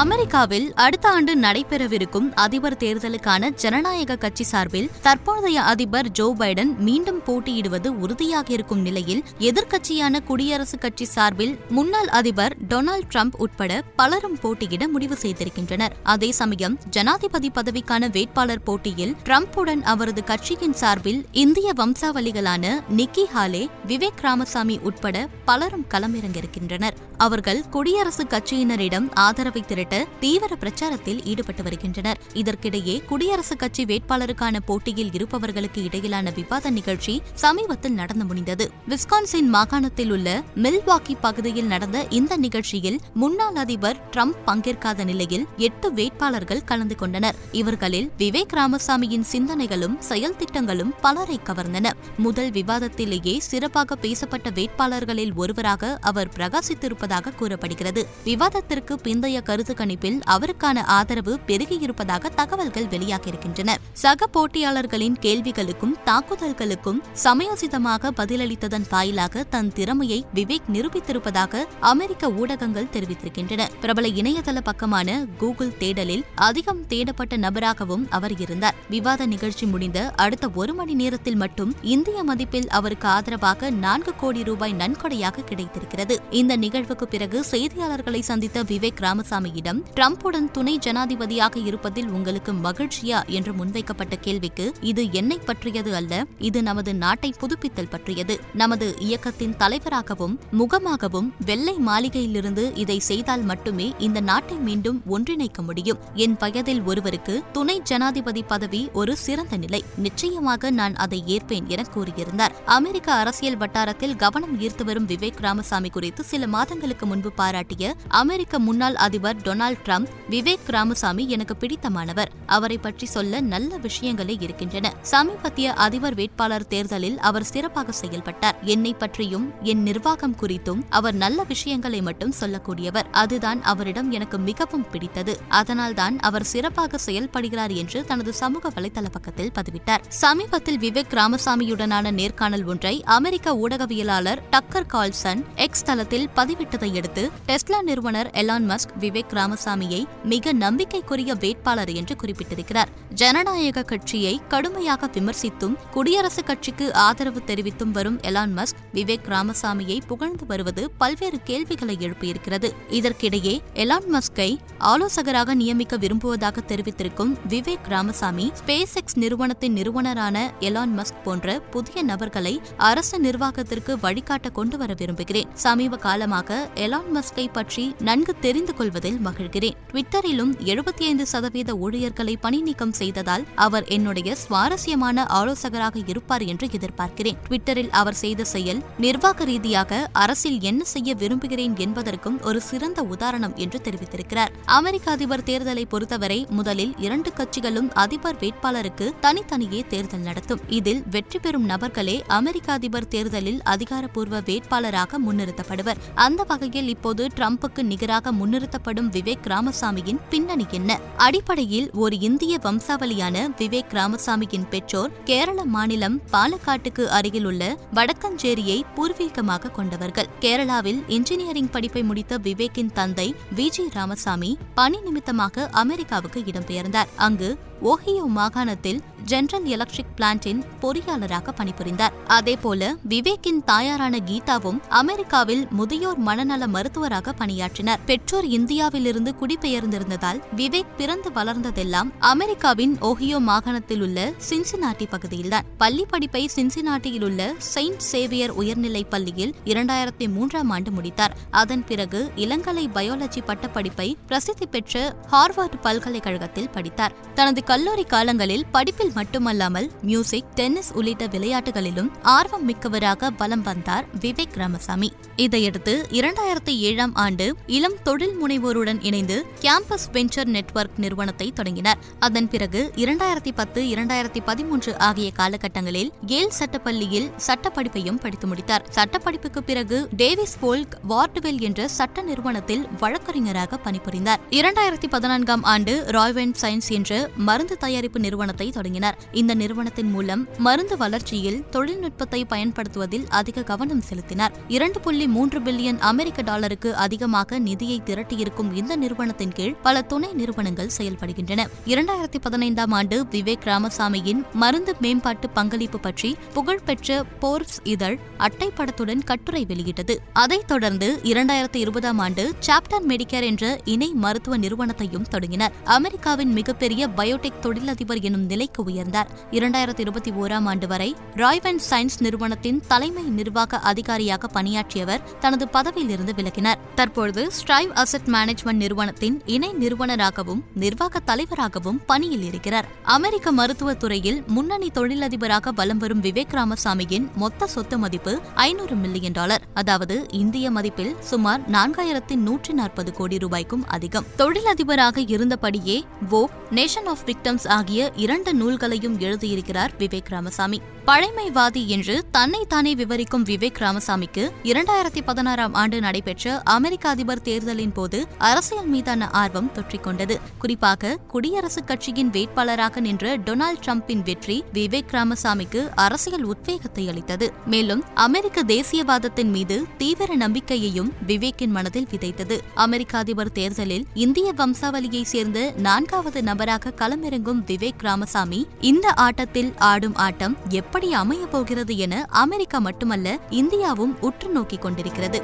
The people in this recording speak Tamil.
அமெரிக்காவில் அடுத்த ஆண்டு நடைபெறவிருக்கும் அதிபர் தேர்தலுக்கான ஜனநாயக கட்சி சார்பில் தற்போதைய அதிபர் ஜோ பைடன் மீண்டும் போட்டியிடுவது உறுதியாக இருக்கும் நிலையில் எதிர்க்கட்சியான குடியரசுக் கட்சி சார்பில் முன்னாள் அதிபர் டொனால்டு டிரம்ப் உட்பட பலரும் போட்டியிட முடிவு செய்திருக்கின்றனர். அதே சமயம் ஜனாதிபதி பதவிக்கான வேட்பாளர் போட்டியில் டிரம்புடன் அவரது கட்சியின் சார்பில் இந்திய வம்சாவளிகளான நிக்கி ஹாலே விவேக் ராமசாமி உட்பட பலரும் களமிறங்கியிருக்கின்றனர். அவர்கள் குடியரசுக் கட்சியினரிடம் ஆதரவை திரட்ட தீவிர பிரச்சாரத்தில் ஈடுபட்டு வருகின்றனர். இதற்கிடையே குடியரசுக் கட்சி வேட்பாளருக்கான போட்டியில் இருப்பவர்களுக்கு இடையிலான விவாத நிகழ்ச்சி சமீபத்தில் நடந்து முடிந்தது. விஸ்கான்சின் மாகாணத்தில் உள்ள மில்வாக்கி பகுதியில் நடந்த இந்த நிகழ்ச்சியில் முன்னாள் அதிபர் டிரம்ப் பங்கேற்காத நிலையில் எட்டு வேட்பாளர்கள் கலந்து கொண்டனர். இவர்களில் விவேக் ராமசாமியின் சிந்தனைகளும் செயல் திட்டங்களும் பலரை கவர்ந்தன. முதல் விவாதத்திலேயே சிறப்பாக பேசப்பட்ட வேட்பாளர்களில் ஒருவராக அவர் பிரகாசித்திருப்பதாக கூறப்படுகிறது. விவாதத்திற்கு பிந்தைய கருத்து கணிப்பில் அவருக்கான ஆதரவு பெருகியிருப்பதாக தகவல்கள் வெளியாகியிருக்கின்றன. சக போட்டியாளர்களின் கேள்விகளுக்கும் தாக்குதல்களுக்கும் சமயோசிதமாக பதிலளித்ததன் வாயிலாக தன் திறமையை விவேக் நிரூபித்திருப்பதாக அமெரிக்க ஊடகங்கள் தெரிவித்திருக்கின்றன. பிரபல இணையதள பக்கமான கூகுள் தேடலில் அதிகம் தேடப்பட்ட நபராகவும் அவர் இருந்தார். விவாத நிகழ்ச்சி முடிந்த அடுத்த ஒரு மணி நேரத்தில் மட்டும் இந்திய மதிப்பில் அவருக்கு ஆதரவாக நான்கு கோடி ரூபாய் நன்கொடையாக கிடைத்திருக்கிறது. இந்த நிகழ்வுக்கு பிறகு செய்தியாளர்களை சந்தித்த விவேக் ராமசாமியிடம் டிரம்புடன் துணை ஜனாதிபதியாக இருப்பதில் உங்களுக்கு மகிழ்ச்சியா என்று முன்வைக்கப்பட்ட கேள்விக்கு இது என்னை பற்றியது அல்ல இது நமது நாட்டை புதுப்பித்தல் பற்றியது. நமது இயக்கத்தின் தலைவராகவும் முகமாகவும் வெள்ளை மாளிகையிலிருந்து இதை செய்தால் மட்டுமே இந்த நாட்டை மீண்டும் ஒன்றிணைக்க முடியும். என் வயதில் ஒருவருக்கு துணை ஜனாதிபதி பதவி ஒரு சிறந்த நிலை. நிச்சயமாக நான் அதை ஏற்பேன் என கூறியிருந்தார். அமெரிக்க அரசியல் வட்டாரத்தில் கவனம் ஈர்த்து வரும் விவேக் ராமசாமி குறித்து சில மாதங்களுக்கு முன்பு பாராட்டிய அமெரிக்க முன்னாள் அதிபர் Donald Donald Trump Vivek Ramaswamy எனக்கு பிடித்தமானவர். அவரை பற்றி சொல்ல நல்ல விஷயங்களே இருக்கின்றன. சமீபத்திய அதிபர் வேட்பாளர் தேர்தலில் அவர் சிறப்பாக செயல்பட்டார். என்னை பற்றியும் என் நிர்வாகம் குறித்தும் அவர் நல்ல விஷயங்களை மட்டும் சொல்லக்கூடியவர். அதுதான் அவரிடம் எனக்கு மிகவும் பிடித்தது. அதனால்தான் அவர் சிறப்பாக செயல்படுகிறார் என்று தனது சமூக வலைதள பக்கத்தில் பதிவிட்டார். சமீபத்தில் விவேக் ராமசாமியுடனான நேர்காணல் ஒன்றை அமெரிக்க ஊடகவியலாளர் டக்கர் கால்சன் எக்ஸ் தளத்தில் பதிவிட்டதை அடுத்து டெஸ்லா நிறுவனர் எலான் மஸ்க் விவேக் ராம் ராமசாமியை மிக நம்பிக்கைக்குரிய வேட்பாளர் என்று குறிப்பிட்டிருக்கிறார். ஜனநாயக கட்சியை கடுமையாக விமர்சித்தும் குடியரசுக் கட்சிக்கு ஆதரவு தெரிவித்தும் வரும் எலான் மஸ்க் விவேக் ராமசாமியை புகழ்ந்து வருவது பல்வேறு கேள்விகளை எழுப்பியிருக்கிறது. இதற்கிடையே எலான் மஸ்கை ஆலோசகராக நியமிக்க விரும்புவதாக தெரிவித்திருக்கும் விவேக் ராமசாமி ஸ்பேஸ் எக்ஸ் நிறுவனத்தின் நிறுவனரான எலான் மஸ்க் போன்ற புதிய நபர்களை அரசு நிர்வாகத்திற்கு வழிகாட்ட கொண்டு வர விரும்புகிறேன். சமீப காலமாக எலான் மஸ்கை பற்றி நன்கு தெரிந்து கொள்வதில் மகிழ்கிறேன். ட்விட்டரிலும் எழுபத்தி ஐந்து சதவீத ஊழியர்களை பணி நீக்கம் செய்ததால் அவர் என்னுடைய சுவாரஸ்யமான ஆலோசகராக இருப்பார் என்று எதிர்பார்க்கிறேன். ட்விட்டரில் அவர் செய்த செயல் நிர்வாக ரீதியாக அரசில் என்ன செய்ய விரும்புகிறேன் என்பதற்கும் ஒரு சிறந்த உதாரணம் என்று தெரிவித்திருக்கிறார். அமெரிக்க அதிபர் தேர்தலை பொறுத்தவரை முதலில் இரண்டு கட்சிகளும் அதிபர் வேட்பாளருக்கு தனித்தனியே தேர்தல் நடத்தும். இதில் வெற்றி பெறும் நபர்களே அமெரிக்க அதிபர் தேர்தலில் அதிகாரப்பூர்வ வேட்பாளராக முன்னிறுத்தப்படுவர். அந்த வகையில் இப்போது ட்ரம்புக்கு நிகராக முன்னிறுத்தப்படும் விவேக் ராமசாமியின் பின்னணி என்ன? அடிப்படையில் ஒரு இந்திய வம்சாவளியான விவேக் ராமசாமியின் பெற்றோர் கேரள மாநிலம் பாலக்காட்டுக்கு அருகிலுள்ள வடக்கஞ்சேரியை பூர்வீகமாக கொண்டவர்கள். கேரளாவில் இன்ஜினியரிங் படிப்பை முடித்த விவேக்கின் தந்தை வி ஜி ராமசாமி பணி நிமித்தமாக அமெரிக்காவுக்கு இடம்பெயர்ந்தார். அங்கு ஓஹியோ மாகாணத்தில் ஜெனரல் எலக்ட்ரிக் பிளான்டின் பொறியாளராக பணிபுரிந்தார். அதேபோல விவேக்கின் தாயாரான கீதாவும் அமெரிக்காவில் முதியோர் மனநல மருத்துவராக பணியாற்றினார். பெற்றோர் இந்தியாவிலிருந்து குடிபெயர்ந்திருந்ததால் விவேக் பிறந்து வளர்ந்ததெல்லாம் அமெரிக்காவின் ஓஹியோ மாகாணத்தில் உள்ள சின்சினாட்டி பகுதியில்தான். பள்ளி படிப்பை சின்சினாட்டியில் உள்ள செயின்ட் சேவியர் உயர்நிலைப் பள்ளியில் இரண்டாயிரத்தி மூன்றாம் ஆண்டு முடித்தார். அதன் பிறகு இளங்கலை பயாலஜி பட்டப்படிப்பை பிரசித்தி பெற்ற ஹார்வர்ட் பல்கலைக்கழகத்தில் படித்தார். தனது கல்லூரி காலங்களில் படிப்பில் மட்டுமல்லாமல் மியூசிக் டென்னிஸ் உள்ளிட்ட விளையாட்டுகளிலும் ஆர்வம் மிக்கவராக வலம் வந்தார் விவேக் ராமசாமி. இதையடுத்து இரண்டாயிரத்தி ஏழாம் ஆண்டு இளம் தொழில் முனைவோருடன் இணைந்து கேம்பஸ் வெஞ்சர் நெட்வொர்க் நிறுவனத்தை தொடங்கினார். அதன் பிறகு இரண்டாயிரத்தி பத்து இரண்டாயிரத்தி பதிமூன்று ஆகிய காலகட்டங்களில் கேல் சட்டப்பள்ளியில் சட்டப்படிப்பையும் படித்து முடித்தார். சட்டப்படிப்புக்கு பிறகு டேவிஸ் போல்க் வார்டுவெல் என்ற சட்ட நிறுவனத்தில் வழக்கறிஞராக பணிபுரிந்தார். இரண்டாயிரத்தி பதினான்காம் ஆண்டு ராய்வென் சயின்ஸ் என்ற மருந்து தயாரிப்பு நிறுவனத்தை தொடங்கினர். இந்த நிறுவனத்தின் மூலம் மருந்து வளர்ச்சியில் தொழில்நுட்பத்தை பயன்படுத்துவதில் அதிக கவனம் செலுத்தினார். இரண்டு புள்ளி மூன்று பில்லியன் அமெரிக்க டாலருக்கு அதிகமாக நிதியை திரட்டியிருக்கும் இந்த நிறுவனத்தின் கீழ் பல துணை நிறுவனங்கள் செயல்படுகின்றன. இரண்டாயிரத்தி பதினைந்தாம் ஆண்டு விவேக் ராமசாமியின் மருந்து மேம்பாட்டு பங்களிப்பு பற்றி புகழ்பெற்ற போர்ஸ் இதழ் அட்டைப்படத்துடன் கட்டுரை வெளியிட்டது. அதைத் தொடர்ந்து இரண்டாயிரத்தி இருபதாம் ஆண்டு சாப்டர் மெடிக்கேர் என்ற இணை மருத்துவ நிறுவனத்தையும் தொடங்கினர். அமெரிக்காவின் மிகப்பெரிய பயோடெக் தொழிலதிபர் எனும் நிலைக்கு உயர்ந்தார். இரண்டாயிரத்தி இருபத்தி ஓராம் ஆண்டு வரை ராய்வன் சயின்ஸ் நிறுவனத்தின் தலைமை நிர்வாக அதிகாரியாக பணியாற்றியவர் தனது பதவியிலிருந்து விலகினார். தற்பொழுது ஸ்ட்ரைவ் அசெட் மேனேஜ்மெண்ட் நிறுவனத்தின் இணை நிறுவனராகவும் நிர்வாக தலைவராகவும் பணியில் இருக்கிறார். அமெரிக்க மருத்துவத் துறையில் முன்னணி தொழிலதிபராக வலம் வரும் விவேக் ராமசாமியின் மொத்த சொத்து மதிப்பு ஐநூறு மில்லியன் டாலர். அதாவது இந்திய மதிப்பில் சுமார் நான்காயிரத்தி நூற்றி நாற்பது கோடி ரூபாய்க்கும் அதிகம். தொழிலதிபராக இருந்தபடியே வோக் நேஷன் ஆஃப் விக்டம்ஸ் ஆகிய இரண்டு நூல்களையும் எழுதியிருக்கிறார் விவேக் ராமசாமி. பழைமைவாதி என்று தன்னைத்தானே விவரிக்கும் விவேக் ராமசாமிக்கு இரண்டாயிரத்தி பதினாறாம் ஆண்டு நடைபெற்ற அமெரிக்க அதிபர் தேர்தலின் போது அரசியல் மீதான ஆர்வம் தொற்றிக்கொண்டது. குறிப்பாக குடியரசுக் கட்சியின் வேட்பாளராக நின்ற டொனால்டு டிரம்பின் வெற்றி விவேக் ராமசாமிக்கு அரசியல் உத்வேகத்தை அளித்தது. மேலும் அமெரிக்க தேசியவாதத்தின் மீது தீவிர நம்பிக்கையையும் விவேக்கின் மனதில் விதைத்தது. அமெரிக்க அதிபர் தேர்தலில் இந்திய வம்சாவளியைச் சேர்ந்த நான்காவது நபராக களம் களமிறங்கும் விவேக் ராமசாமி இந்த ஆட்டத்தில் ஆடும் ஆட்டம் எப்படி அமையப் போகிறது என அமெரிக்கா மட்டுமல்ல இந்தியாவும் உற்று நோக்கிக் கொண்டிருக்கிறது.